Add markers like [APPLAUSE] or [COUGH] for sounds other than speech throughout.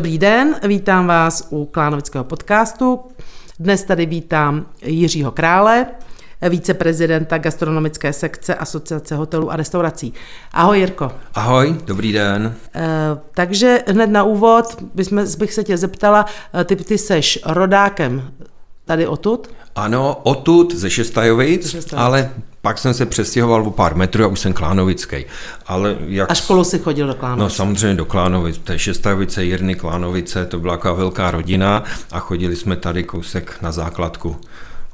Dobrý den, vítám vás u Klánovického podcastu. Dnes tady vítám Jiřího Krále, viceprezidenta gastronomické sekce Asociace hotelů a restaurací. Ahoj Jirko. Ahoj, dobrý den. E, takže hned na úvod bychom, bych se tě zeptala, eh, ty, ty seš rodákem tady odtud? Ano, odtud ze Šestajovic, ale pak jsem se přestěhoval o pár metrů a už jsem Klánovický. Ale jak... A školu si chodil do Klánovic? No samozřejmě do Klánovic. To je Šestajovice, Jirny, Klánovice, to byla taková velká rodina a chodili jsme tady kousek na základku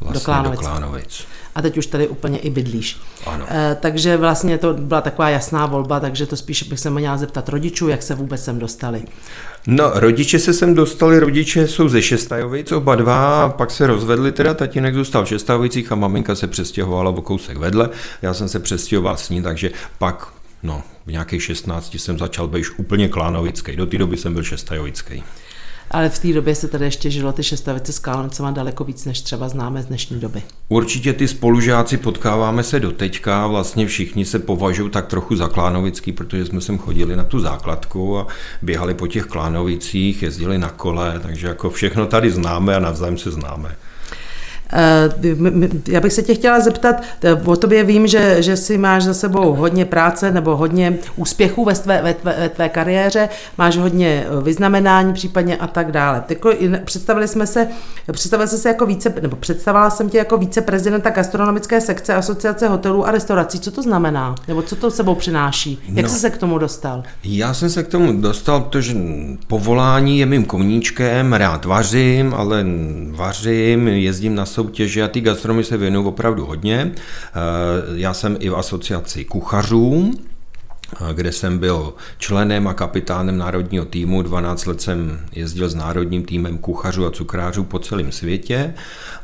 vlastně do Klánovic. Do Klánovic a teď už tady úplně i bydlíš. Ano. E, takže vlastně to byla taková jasná volba, takže to spíš bych se měla zeptat rodičů, jak se vůbec sem dostali. No, rodiče se sem dostali, rodiče jsou ze Šestajovic, oba dva, a pak se rozvedli, teda tatínek zůstal v Šestajovicích a maminka se přestěhovala o kousek vedle, já jsem se přestěhoval s ní, takže pak No, v nějakých 16 jsem začal být úplně klánovický. Do té doby jsem byl šestajovický. Ale v té době se tady ještě žilo ty šestavice s Kálovicema daleko víc, než třeba známe z dnešní doby. Určitě ty spolužáci potkáváme se do teďka, vlastně všichni se považují tak trochu za klánovický, protože jsme sem chodili na tu základku a běhali po těch klánovicích, jezdili na kole, takže jako všechno tady známe a navzájem se známe. Eh, já bych se tě chtěla zeptat, o tobě vím, že, že si máš za sebou hodně práce nebo hodně úspěchů ve tvé, ve, tvé, ve tvé kariéře, máš hodně eh, vyznamenání případně a tak dále. Tyko, představili jsme se, představili jsme se jako více, nebo představila jsem tě jako viceprezidenta gastronomické sekce Asociace hotelů a restaurací. Co to znamená? Nebo co to sebou přináší? Jak no, jsi se k tomu dostal? Já jsem se k tomu dostal, protože povolání je mým koníčkem, rád vařím, ale vařím, jezdím na soutěže a ty gastronomy se věnují opravdu hodně. Eh, já jsem i v asociaci kuchařů, eh, kde jsem byl členem a kapitánem národního týmu. 12 let jsem jezdil s národním týmem kuchařů a cukrářů po celém světě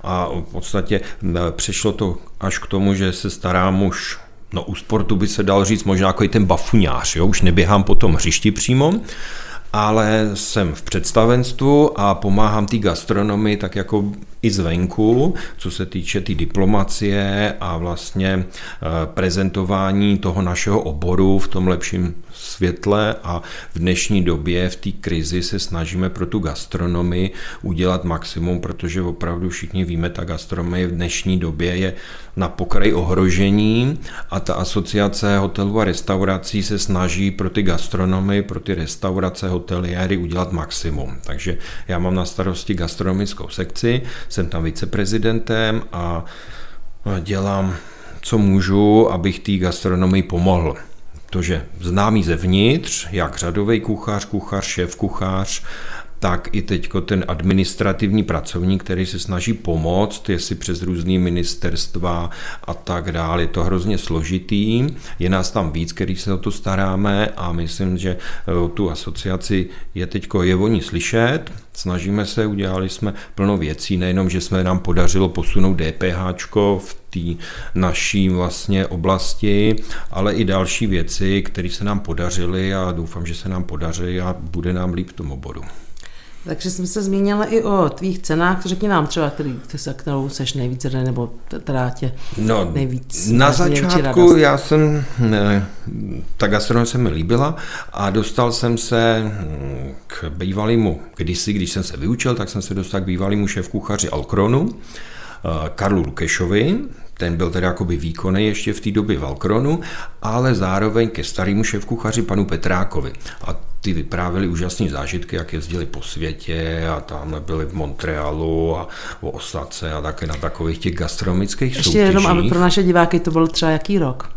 a v podstatě eh, přešlo to až k tomu, že se starám už No u sportu by se dal říct možná jako i ten bafuňář, jo? už neběhám po tom hřišti přímo, ale jsem v představenstvu a pomáhám té gastronomii tak jako i zvenku, co se týče té tý diplomacie a vlastně eh, prezentování toho našeho oboru v tom lepším světle a v dnešní době v té krizi se snažíme pro tu gastronomii udělat maximum, protože opravdu všichni víme, ta gastronomie v dnešní době je na pokraji ohrožení a ta asociace hotelů a restaurací se snaží pro ty gastronomy, pro ty restaurace, hoteliéry udělat maximum. Takže já mám na starosti gastronomickou sekci, jsem tam viceprezidentem a dělám, co můžu, abych té gastronomii pomohl protože známý zevnitř, jak řadový kuchař, kuchař, šéf kuchař, tak i teďko ten administrativní pracovník, který se snaží pomoct, jestli přes různý ministerstva a tak dále. Je to hrozně složitý, je nás tam víc, který se o to staráme a myslím, že eh, tu asociaci je teďko je o ní slyšet. Snažíme se, udělali jsme plno věcí, nejenom, že jsme nám podařilo posunout DPH v té naší vlastně oblasti, ale i další věci, které se nám podařily a doufám, že se nám podaří a bude nám líp v tom oboru. Takže jsem se zmínila i o tvých cenách, řekni nám třeba, který, se kterou seš nejvíce nebo teda tě no, nejvíc. Na začátku já jsem, ne, ta gastronomie se mi líbila a dostal jsem se hm, k bývalému, kdysi, když jsem se vyučil, tak jsem se dostal k bývalému šéf kuchaři Alkronu, eh, Karlu Lukešovi, ten byl teda jakoby výkonný ještě v té době v Alkronu, ale zároveň ke starému šéfkuchaři panu Petrákovi. A ty vyprávěli úžasné zážitky, jak jezdili po světě a tam byli v Montrealu a v Osace a také na takových těch gastronomických Ještě soutěžích. jenom, aby pro naše diváky to byl třeba jaký rok?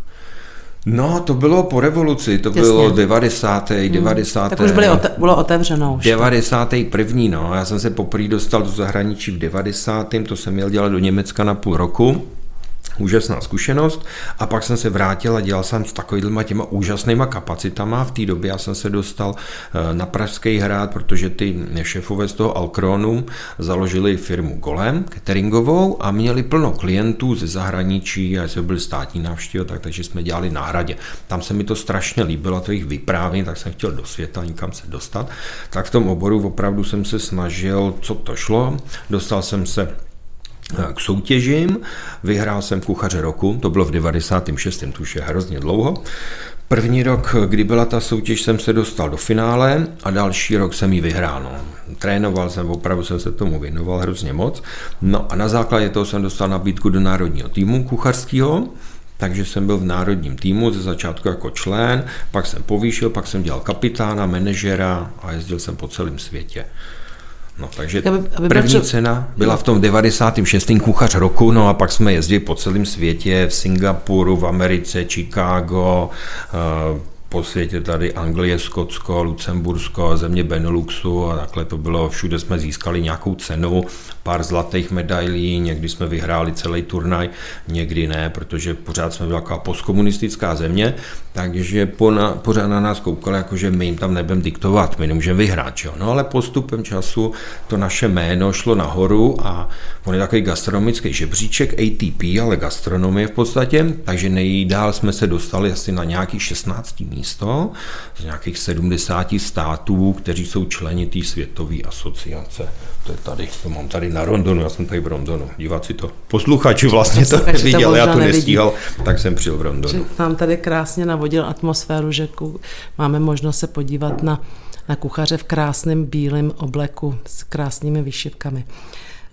No, to bylo po revoluci, to Jasně. bylo 90. Hmm. 90. Tak už byly ote- bylo otevřeno už. 91. no, já jsem se poprvé dostal do zahraničí v 90. to jsem měl dělat do Německa na půl roku úžasná zkušenost a pak jsem se vrátil a dělal jsem s takovýma těma úžasnýma kapacitama. V té době já jsem se dostal eh, na Pražský hrad, protože ty šéfové z toho Alkronu založili firmu Golem cateringovou a měli plno klientů ze zahraničí a jsme byli státní návštěva, tak, takže jsme dělali na hradě. Tam se mi to strašně líbilo, to jich vyprávění, tak jsem chtěl do světa nikam se dostat. Tak v tom oboru opravdu jsem se snažil, co to šlo. Dostal jsem se k soutěžím. Vyhrál jsem kuchaře roku, to bylo v 96. to už je hrozně dlouho. První rok, kdy byla ta soutěž, jsem se dostal do finále a další rok jsem ji vyhrál. No. Trénoval jsem, opravdu jsem se tomu věnoval hrozně moc. No a na základě toho jsem dostal nabídku do národního týmu kuchařského, takže jsem byl v národním týmu ze začátku jako člen, pak jsem povýšil, pak jsem dělal kapitána, manažera a jezdil jsem po celém světě. No, takže aby, aby první byl... cena byla v tom 96. kuchař roku, no a pak jsme jezdili po celém světě, v Singapuru, v Americe, Chicago, uh, po světě tady Anglie, Skotsko, Lucembursko, země Beneluxu a takhle to bylo. Všude jsme získali nějakou cenu, pár zlatých medailí, někdy jsme vyhráli celý turnaj, někdy ne, protože pořád jsme byla taková postkomunistická země, takže po na, pořád na nás koukali, jako že my jim tam nebudeme diktovat, my nemůžeme vyhrát. Čo? No ale postupem času to naše jméno šlo nahoru a on je takový gastronomický žebříček ATP, ale gastronomie v podstatě, takže nejdál jsme se dostali asi na nějaký 16 místo z nějakých 70 států, kteří jsou členi té světové asociace. To je tady, to mám tady na Rondonu, já jsem tady v Rondonu. Diváci to, posluchači vlastně to neviděli, já to nestíhal, tak jsem přijel v Rondonu. Nám tady krásně navodil atmosféru, že máme možnost se podívat na, na kuchaře v krásném bílém obleku s krásnými vyšivkami.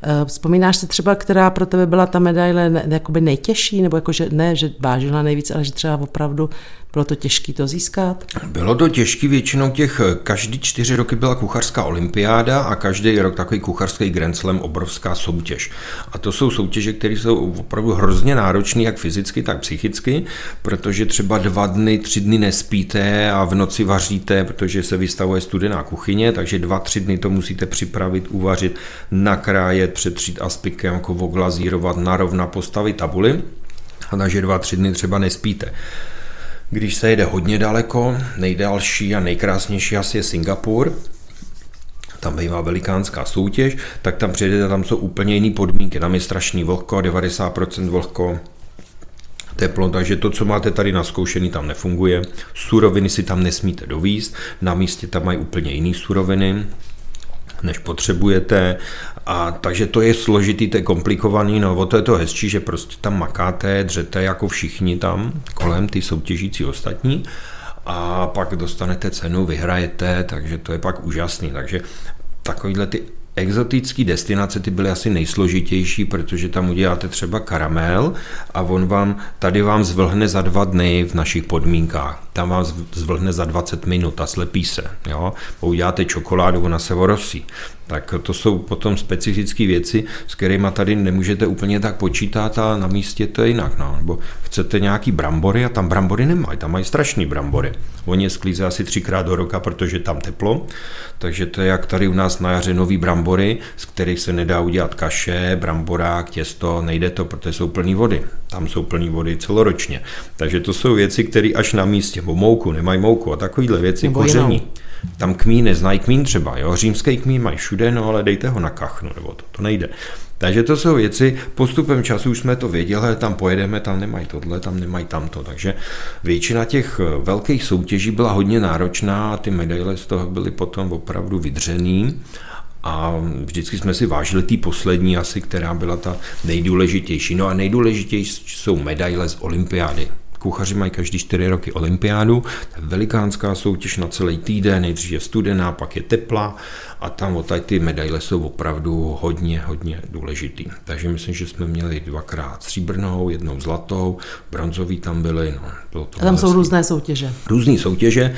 Eh, vzpomínáš si třeba, která pro tebe byla ta medaile ne, jakoby nejtěžší, nebo jako, že ne, že vážila nejvíc, ale že třeba opravdu bylo to těžké to získat? Bylo to těžké, většinou těch, každý čtyři roky byla kuchařská olympiáda a každý rok takový kuchařský Grand Slam, obrovská soutěž. A to jsou soutěže, které jsou opravdu hrozně náročné, jak fyzicky, tak psychicky, protože třeba dva dny, tři dny nespíte a v noci vaříte, protože se vystavuje studená kuchyně, takže dva, tři dny to musíte připravit, uvařit, nakrájet, přetřít aspikem, jako oglazírovat, narovna, postavit tabuly. A takže dva, tři dny třeba nespíte. Když se jede hodně daleko, nejdalší a nejkrásnější asi je Singapur, tam bývá velikánská soutěž, tak tam přijedete, tam jsou úplně jiné podmínky, tam je strašný vlhko, 90% vlhko, teplo, takže to, co máte tady naskoušený, tam nefunguje. Suroviny si tam nesmíte dovíst, na místě tam mají úplně jiné suroviny, než potřebujete. A takže to je složitý, to je komplikovaný, no o to je to hezčí, že prostě tam makáte, dřete jako všichni tam kolem, ty soutěžící ostatní a pak dostanete cenu, vyhrajete, takže to je pak úžasný. Takže takovýhle ty exotické destinace ty byly asi nejsložitější, protože tam uděláte třeba karamel a on vám, tady vám zvlhne za dva dny v našich podmínkách. Tam vám zvlhne za 20 minut a slepí se. Jo? Uděláte čokoládu, ona se vorosí. Tak to jsou potom specifické věci, s kterými tady nemůžete úplně tak počítat a na místě to je jinak. No. Nebo chcete nějaký brambory a tam brambory nemají, tam mají strašný brambory. Oni je sklízejí asi třikrát do roka, protože tam teplo, takže to je jak tady u nás na jaře nový brambory, z kterých se nedá udělat kaše, bramborák, těsto, nejde to, protože jsou plný vody. Tam jsou plný vody celoročně. Takže to jsou věci, které až na místě, bo mouku, nemají mouku a takovéhle věci, Nebo koření. Jinou. Tam kmín neznají kmín třeba, jo, římský kmín mají všude, no ale dejte ho na kachnu, nebo to, to nejde. Takže to jsou věci, postupem času už jsme to věděli, tam pojedeme, tam nemají tohle, tam nemají tamto. Takže většina těch eh, velkých soutěží byla hodně náročná a ty medaile z toho byly potom opravdu vydřený. A vždycky jsme si vážili ty poslední asi, která byla ta nejdůležitější. No a nejdůležitější jsou medaile z olympiády. Kuchaři mají každý čtyři roky olympiádu, to je velikánská soutěž na celý týden, nejdřív je studená, pak je tepla a tam od ty medaile jsou opravdu hodně, hodně důležitý. Takže myslím, že jsme měli dvakrát stříbrnou, jednou zlatou, bronzový tam byly. No, bylo to a tam jsou různé soutěže. Různé soutěže.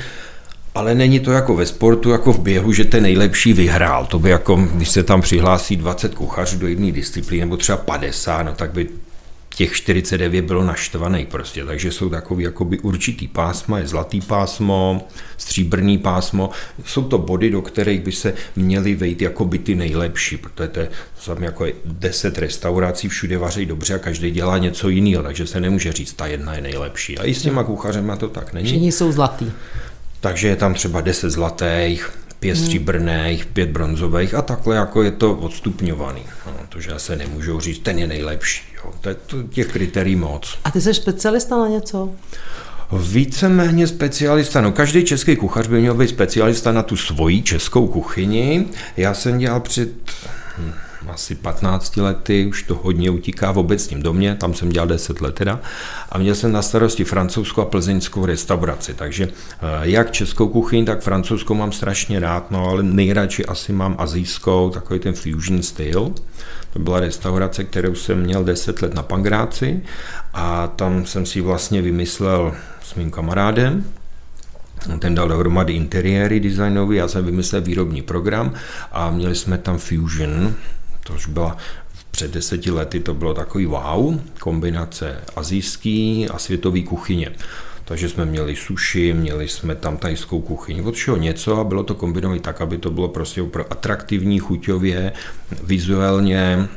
Ale není to jako ve sportu, jako v běhu, že ten nejlepší vyhrál. To by jako, když se tam přihlásí 20 kuchařů do jedné disciplíny, nebo třeba 50, no tak by těch 49 bylo naštvaný prostě, takže jsou takový jakoby určitý pásma, je zlatý pásmo, stříbrný pásmo, jsou to body, do kterých by se měly vejít jako by ty nejlepší, protože to je tam jako 10 restaurací, všude vaří dobře a každý dělá něco jiného, takže se nemůže říct, ta jedna je nejlepší. A i s těma kuchařema to tak není. Všichni jsou zlatý. Takže je tam třeba 10 zlatých, pět hmm. stříbrných, pět bronzových a takhle jako je to odstupňovaný. No, to, že se nemůžou říct, ten je nejlepší. Jo. To je to těch kritérií moc. A ty jsi specialista na něco? Víceméně specialista, no každý český kuchař by měl být specialista na tu svoji českou kuchyni. Já jsem dělal před hm, asi 15 lety, už to hodně utíká v obecním domě, tam jsem dělal 10 let teda, a měl jsem na starosti francouzskou a plzeňskou restauraci, takže jak českou kuchyň, tak francouzskou mám strašně rád, no ale nejradši asi mám azijskou, takový ten fusion styl. To byla restaurace, kterou jsem měl 10 let na Pangráci a tam jsem si vlastně vymyslel s mým kamarádem, ten dal dohromady interiéry designový, já jsem vymyslel výrobní program a měli jsme tam Fusion, tož byla před deseti lety to bylo takový wow, kombinace azijský a světový kuchyně. Takže jsme měli suši, měli jsme tam tajskou kuchyň, od všeho něco a bylo to kombinované tak, aby to bylo prostě atraktivní, chuťově, vizuálně,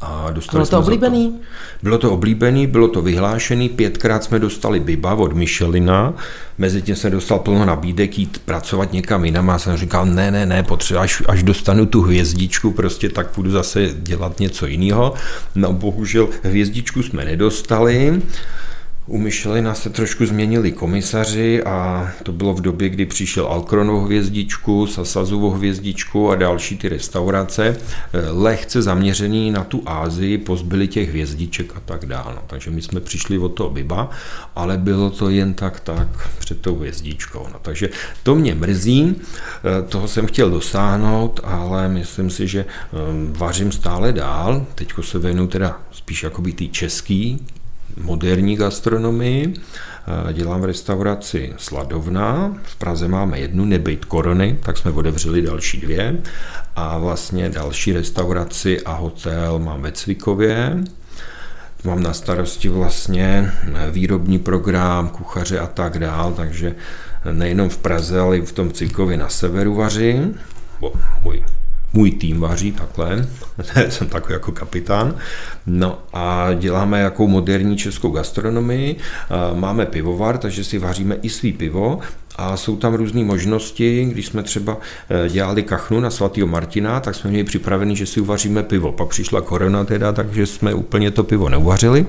a dostali bylo to oblíbený? To. Bylo to oblíbený, bylo to vyhlášený, pětkrát jsme dostali Biba od Michelina, mezi tím se dostal plno nabídek jít pracovat někam jinam a jsem říkal, ne, ne, ne, potřeba, až, až dostanu tu hvězdičku, prostě tak budu zase dělat něco jiného. No bohužel hvězdičku jsme nedostali, u Michelina se trošku změnili komisaři a to bylo v době, kdy přišel Alkronovou hvězdičku, Sasazovou hvězdičku a další ty restaurace, lehce zaměřený na tu Ázii, pozbyli těch hvězdiček a tak dále. No, takže my jsme přišli od toho Biba, ale bylo to jen tak tak před tou hvězdičkou. No, takže to mě mrzí, toho jsem chtěl dosáhnout, ale myslím si, že ehm, vařím stále dál. Teďko se věnu teda spíš jakoby ty český moderní gastronomii. Dělám v restauraci Sladovna, v Praze máme jednu, nebyt korony, tak jsme otevřeli další dvě. A vlastně další restauraci a hotel mám ve Cvikově. Mám na starosti vlastně výrobní program, kuchaře a tak dál, takže nejenom v Praze, ale i v tom Cvikově na severu vařím. Můj můj tým vaří takhle, [LAUGHS] jsem takový jako kapitán. No a děláme jako moderní českou gastronomii, máme pivovar, takže si vaříme i svý pivo a jsou tam různé možnosti. Když jsme třeba eh, dělali kachnu na svatého Martina, tak jsme měli připravený, že si uvaříme pivo. Pak přišla korona teda, takže jsme úplně to pivo neuvařili.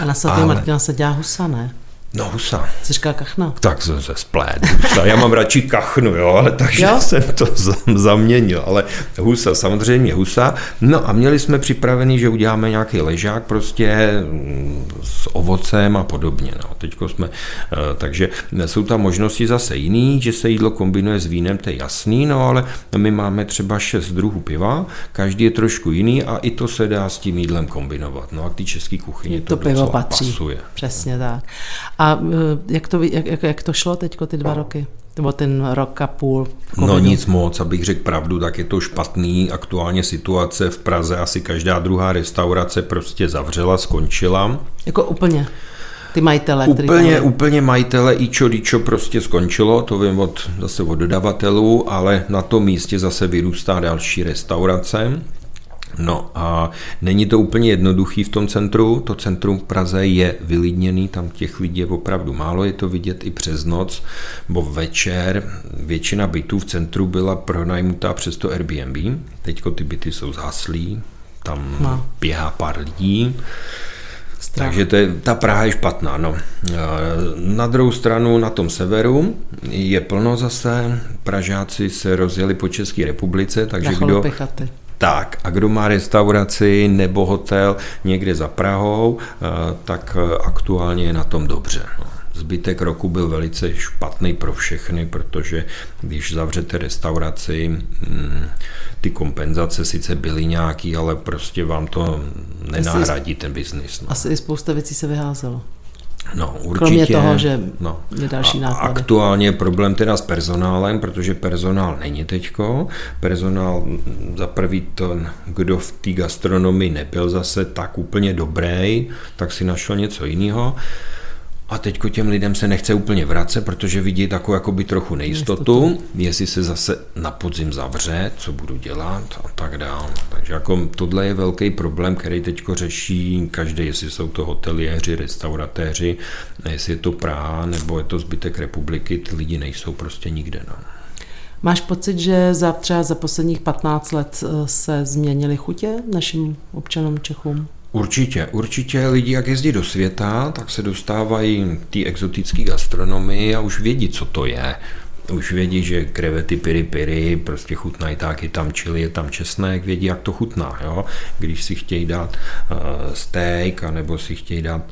A na svatého Ale... Martina se dělá husa, ne? No husa. Jsi říká kachna? Tak se, se splét. Já mám radši kachnu, jo, ale takže jo? jsem to zaměnil. Ale husa, samozřejmě husa. No a měli jsme připravený, že uděláme nějaký ležák prostě mm, s ovocem a podobně. No. Teďko jsme, eh, takže jsou tam možnosti zase jiný, že se jídlo kombinuje s vínem, to je jasný, no ale my máme třeba šest druhů piva, každý je trošku jiný a i to se dá s tím jídlem kombinovat. No a ty české kuchyně to, to pivo patří. pasuje. Přesně tak. A a e, jak to, jak, jak to šlo teď ty dva roky? Nebo ten rok a půl? No nic moc, abych řekl pravdu, tak je to špatný. Aktuálně situace v Praze, asi každá druhá restaurace prostě zavřela, skončila. Jako úplně? Ty majitele? Úplně, tam... úplně majitele Ičo Dičo prostě skončilo, to vím od, zase od dodavatelů, ale na tom místě zase vyrůstá další restaurace. No a není to úplně jednoduchý v tom centru. To centrum v Praze je vylidněný, tam těch lidí je opravdu málo, je to vidět i přes noc, bo večer většina bytů v centru byla pronajmutá přes to Airbnb. Teďko ty byty jsou zhaslí, tam no. běhá pár lidí. Strach. Takže to je, ta Praha je špatná. No. Na druhou stranu na tom severu je plno zase. Pražáci se rozjeli po České republice, takže kdo, tak a kdo má restauraci nebo hotel někde za Prahou, eh, tak eh, aktuálně je na tom dobře. No. Zbytek roku byl velice špatný pro všechny, protože když zavřete restauraci, mm, ty kompenzace sice byly nějaký, ale prostě vám to nenahradí ten biznis. No. Asi i spousta věcí se vyházelo. No, určitě. Kromě toho, že no. je další náklady. Aktuálně je problém teda s personálem, protože personál není teďko. Personál za prvý ten, kdo v té gastronomii nebyl zase tak úplně dobrý, tak si našel něco jiného. A teď těm lidem se nechce úplně vracet, protože vidí takovou jakoby trochu nejistotu, Jistotu. jestli se zase na podzim zavře, co budu dělat a tak dále. Takže jako tohle je velký problém, který teď řeší každý, jestli jsou to hoteliéři, restauratéři, jestli je to Praha nebo je to zbytek republiky, ty lidi nejsou prostě nikde. No. Máš pocit, že za třeba za posledních 15 let eh, se změnily chutě našim občanům Čechům? Určitě, určitě lidi, jak jezdí do světa, tak se dostávají té exotické gastronomii a už vědí, co to je. Už vědí, že krevety piri piri prostě chutnají tak, je tam čili, je tam česnek, vědí, jak to chutná. Jo? Když si chtějí dát uh, steak, anebo si chtějí dát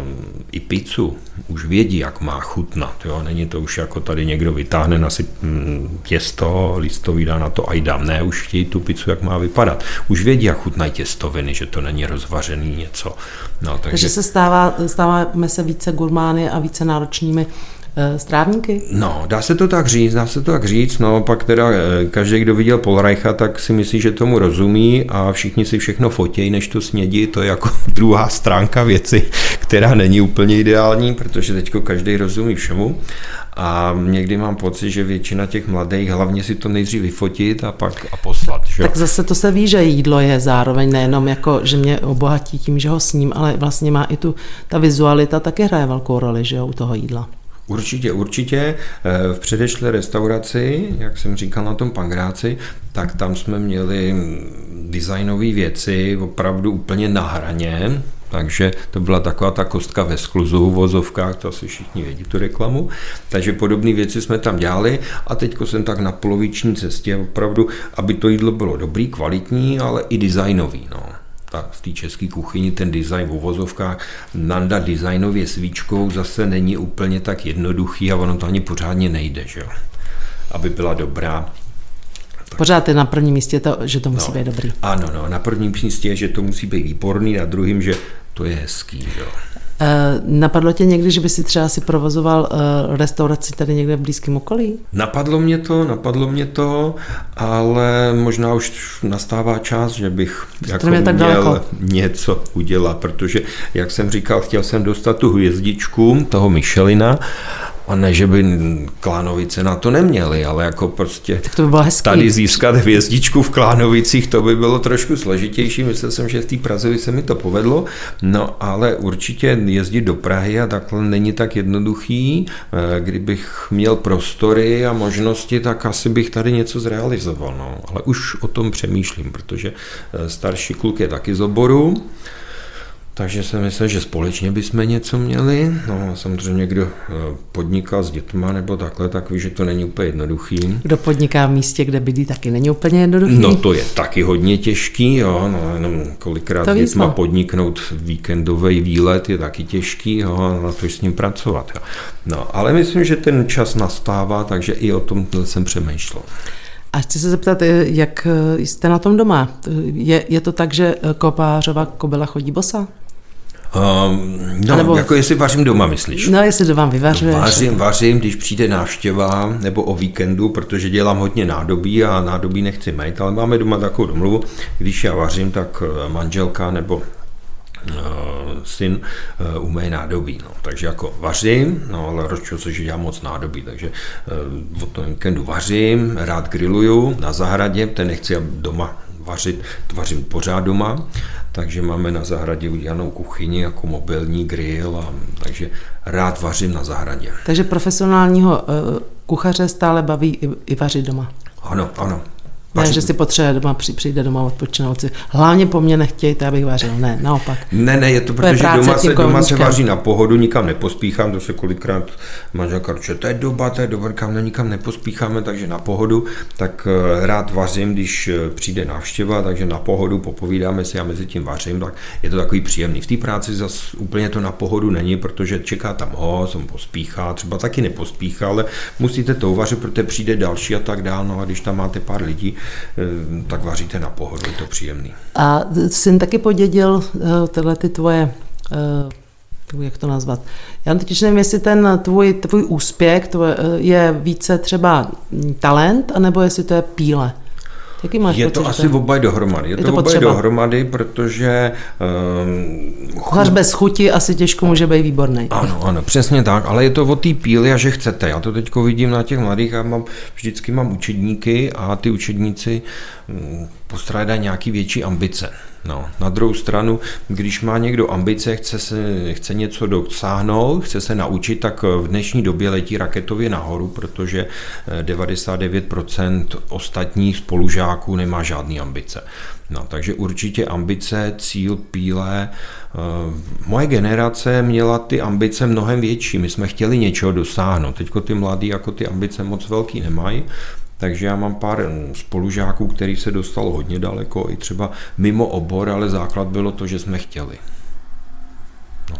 um, i pizzu, už vědí, jak má chutnat. Jo? Není to už jako tady někdo vytáhne na si mm, těsto, listový dá na to a dám. Ne, už chtějí tu pizzu, jak má vypadat. Už vědí, jak chutnají těstoviny, že to není rozvařený něco. No, takže... takže se stává, stáváme se více gurmány a více náročnými strávníky? No, dá se to tak říct, dá se to tak říct, no pak teda eh, každý, kdo viděl Polreicha, tak si myslí, že tomu rozumí a všichni si všechno fotějí, než to snědí, to je jako [LAUGHS] druhá stránka věci, která není úplně ideální, protože teďko každý rozumí všemu a někdy mám pocit, že většina těch mladých hlavně si to nejdřív vyfotit a pak a poslat. Že? Tak zase to se ví, že jídlo je zároveň nejenom jako, že mě obohatí tím, že ho sním, ale vlastně má i tu, ta vizualita taky hraje velkou roli, že jo, u toho jídla. Určitě, určitě. Eh, v předešlé restauraci, jak jsem říkal na tom pangráci, tak tam jsme měli designové věci opravdu úplně na hraně, takže to byla taková ta kostka ve skluzu v vozovkách, to asi všichni vědí tu reklamu. Takže podobné věci jsme tam dělali a teď jsem tak na poloviční cestě opravdu, aby to jídlo bylo dobrý, kvalitní, ale i designový. No ta, v té české kuchyni ten design v uvozovkách nanda designově svíčkou zase není úplně tak jednoduchý a ono to ani pořádně nejde, že jo? aby byla dobrá. Tak. Pořád je na prvním místě to, že to musí no, být dobrý. Ano, no, na prvním místě je, že to musí být výborný, na druhým, že to je hezký. Že jo? Eh, napadlo tě někdy, že by si třeba si provozoval eh, restauraci tady někde v blízkém okolí? Napadlo mě to, napadlo mě to, ale možná už nastává čas, že bych jako tak měl daleko. něco udělat, protože, jak jsem říkal, chtěl jsem dostat tu hvězdičku toho Michelina a ne, že by Klánovice na to neměli, ale jako prostě tak to by bylo hezký. tady získat hvězdičku v Klánovicích, to by bylo trošku složitější. Myslel jsem, že v té Praze by se mi to povedlo, no ale určitě jezdit do Prahy a takhle není tak jednoduchý. Eh, kdybych měl prostory a možnosti, tak asi bych tady něco zrealizoval. No. Ale už o tom přemýšlím, protože eh, starší kluk je taky z oboru, takže jsem myslel, že společně bychom něco měli. No a samozřejmě, kdo eh, podniká s dětma nebo takhle, tak ví, že to není úplně jednoduchý. Kdo podniká v místě, kde bydlí, taky není úplně jednoduchý. No to je taky hodně těžký, jo, no jenom kolikrát to dětma víc, podniknout víkendový výlet je taky těžký, jo, na to s ním pracovat. Jo. No, ale myslím, že ten čas nastává, takže i o tom jsem přemýšlel. A chci se zeptat, eh, jak eh, jste na tom doma? Je, je to tak, že kopářova kobila chodí bosa? Um, no, nebo, jako jestli vařím doma, myslíš? No, jestli doma vyvařuješ. Vařím, vařím, když přijde návštěva nebo o víkendu, protože dělám hodně nádobí a nádobí nechci mít, ale máme doma takovou domluvu, když já vařím, tak eh, manželka nebo uh, syn uh, umé nádobí. No. Takže jako vařím, no ale rozčil se, že dělám moc nádobí, takže od toho víkendu vařím, rád grilluju na zahradě, ten nechci doma vařit, vařím pořád doma, takže máme na zahradě udělanou kuchyni jako mobilní grill, a, takže rád vařím na zahradě. Takže profesionálního uh, kuchaře stále baví i, i vařit doma. Ano, ano. Ne, že si potřebuje doma, přijde doma odpočinout si. Hlavně po mně nechtějte, abych vařil. Ne, naopak. Ne, ne, je to proto, že doma se, doma se vaří na pohodu, nikam nepospíchám, to se kolikrát manželka ruče, to je doba, to je doba, kam ne, nikam nepospícháme, takže na pohodu, tak eh, rád vařím, když eh, přijde návštěva, takže na pohodu popovídáme si a mezi tím vařím, tak je to takový příjemný. V té práci zase úplně to na pohodu není, protože čeká tam host, on pospíchá, třeba taky nepospíchá, ale musíte to uvařit, protože přijde další a tak dál, no a když tam máte pár lidí, tak vaříte na pohodu, je to příjemný. A syn taky podědil eh, tyhle ty tvoje eh, jak to nazvat. Já teď nevím, jestli ten tvůj, tvůj úspěch tvoj, je více třeba talent, anebo jestli to je píle. Jaký máš je pocit, to asi obaj dohromady. Je, je to, to obaj dohromady, protože... Um, Kuchař bez chuti asi těžko může být výborný. Ano, ano, přesně tak, ale je to o té píli a že chcete. Já to teď vidím na těch mladých a mám, vždycky mám učedníky a ty učedníci um, postrádají nějaký větší ambice. No, na druhou stranu, když má někdo ambice, chce, se, chce něco dosáhnout, chce se naučit, tak v dnešní době letí raketově nahoru, protože 99% eh, ostatních spolužáků nemá žádný ambice. No, takže určitě ambice, cíl, píle moje generace měla ty ambice mnohem větší. My jsme chtěli něčeho dosáhnout. Teďko ty mladí jako ty ambice moc velký nemají. Takže já mám pár spolužáků, který se dostal hodně daleko, i třeba mimo obor, ale základ bylo to, že jsme chtěli. No,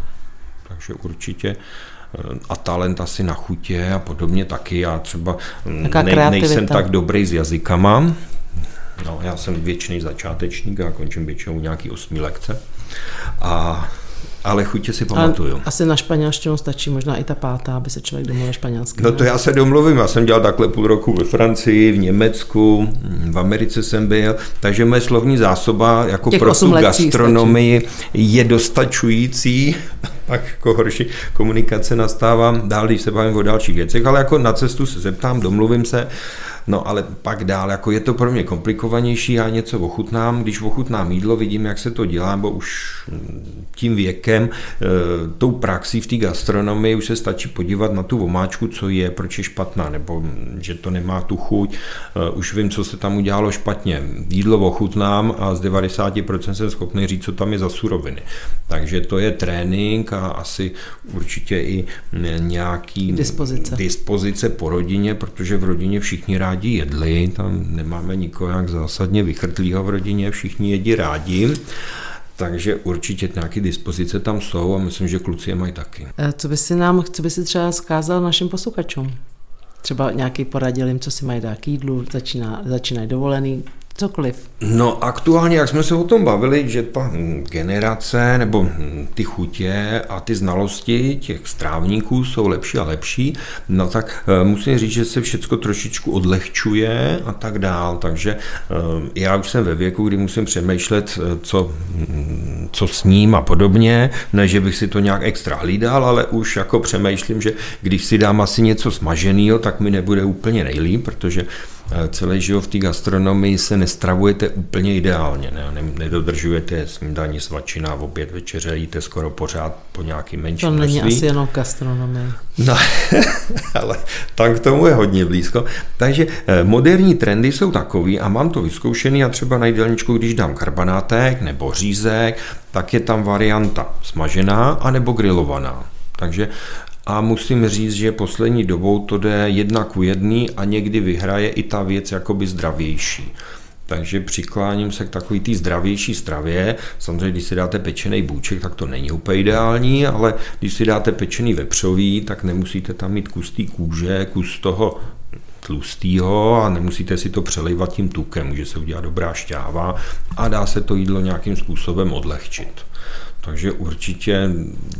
takže určitě a talent asi na chutě a podobně taky. Já třeba ne, nejsem tak dobrý s jazykama, No, já jsem většiný začátečník a končím většinou nějaký osmý lekce. A ale chutě si pamatuju. A asi na španělštinu stačí možná i ta pátá, aby se člověk domluvil španělsky. No to já se domluvím, já jsem dělal takhle půl roku ve Francii, v Německu, v Americe jsem byl, takže moje slovní zásoba jako Těch pro tu gastronomii stačí. je dostačující, [LAUGHS] pak jako horší komunikace nastává dál, když se bavím o dalších věcech, ale jako na cestu se zeptám, domluvím se, No ale pak dál, jako je to pro mě komplikovanější, já něco ochutnám, když ochutnám jídlo, vidím, jak se to dělá, bo už tím věkem, e, tou praxí v té gastronomii už se stačí podívat na tu omáčku, co je, proč je špatná, nebo že to nemá tu chuť, e, už vím, co se tam udělalo špatně. Jídlo ochutnám a z 90% jsem schopný říct, co tam je za suroviny. Takže to je trénink a asi určitě i nějaký dispozice, dispozice po rodině, protože v rodině všichni rádi rádi jedli, tam nemáme nikoho jak zásadně vychrtlýho v rodině, všichni jedí rádi. Takže určitě nějaké dispozice tam jsou a myslím, že kluci je mají taky. Eh, co by si nám, co by si třeba zkázal našim posluchačům? Třeba nějaký poradil jim, co si mají dát k jídlu, začíná, začínají dovolený, cokoliv. No aktuálně, jak jsme se o tom bavili, že ta generace nebo ty chutě a ty znalosti těch strávníků jsou lepší a lepší, no tak eh, musím říct, že se všechno trošičku odlehčuje a tak dál, takže eh, já už jsem ve věku, kdy musím přemýšlet, eh, co, mm, co s ním a podobně, ne, že bych si to nějak extra hlídal, ale už jako přemýšlím, že když si dám asi něco smaženého, tak mi nebude úplně nejlíp, protože celý život v té gastronomii se nestravujete úplně ideálně, ne? nedodržujete snídaní, svačina, v oběd, večeře, jíte skoro pořád po nějaký menší To není množství. asi jenom gastronomii. No, [LAUGHS] ale tam k tomu je hodně blízko. Takže eh, moderní trendy jsou takový a mám to vyzkoušený a třeba na jídelníčku, když dám karbanátek nebo řízek, tak je tam varianta smažená anebo grilovaná. Takže a musím říct, že poslední dobou to jde jedna ku jedný a někdy vyhraje i ta věc jakoby zdravější. Takže přikláním se k takové té zdravější stravě. Samozřejmě, když si dáte pečený bůček, tak to není úplně ideální, ale když si dáte pečený vepřový, tak nemusíte tam mít kus té kůže, kus toho tlustýho a nemusíte si to přelivat tím tukem, může se udělat dobrá šťáva a dá se to jídlo nějakým způsobem odlehčit. Takže určitě...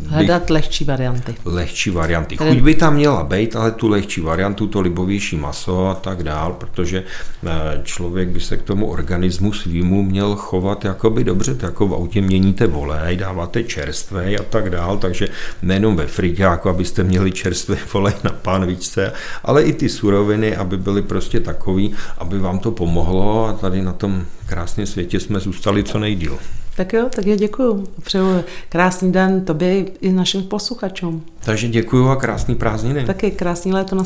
Hledat lehčí varianty. Lehčí varianty. Chuť by tam měla být, ale tu lehčí variantu, to libovější maso a tak dál, protože eh, člověk by se k tomu organismu svýmu měl chovat jakoby dobře, to jako v autě měníte volej, dáváte čerstvé a tak dál, takže nejenom ve friťáku, abyste měli čerstvé [LAUGHS] volej na pánvičce, ale i ty suroviny, aby byly prostě takový, aby vám to pomohlo a tady na tom krásném světě jsme zůstali co nejdíl. Tak jo, tak já děkuju. Přeju krásný den tobě i našim posluchačům. Takže děkuju a krásný prázdniny. Taky krásný léto na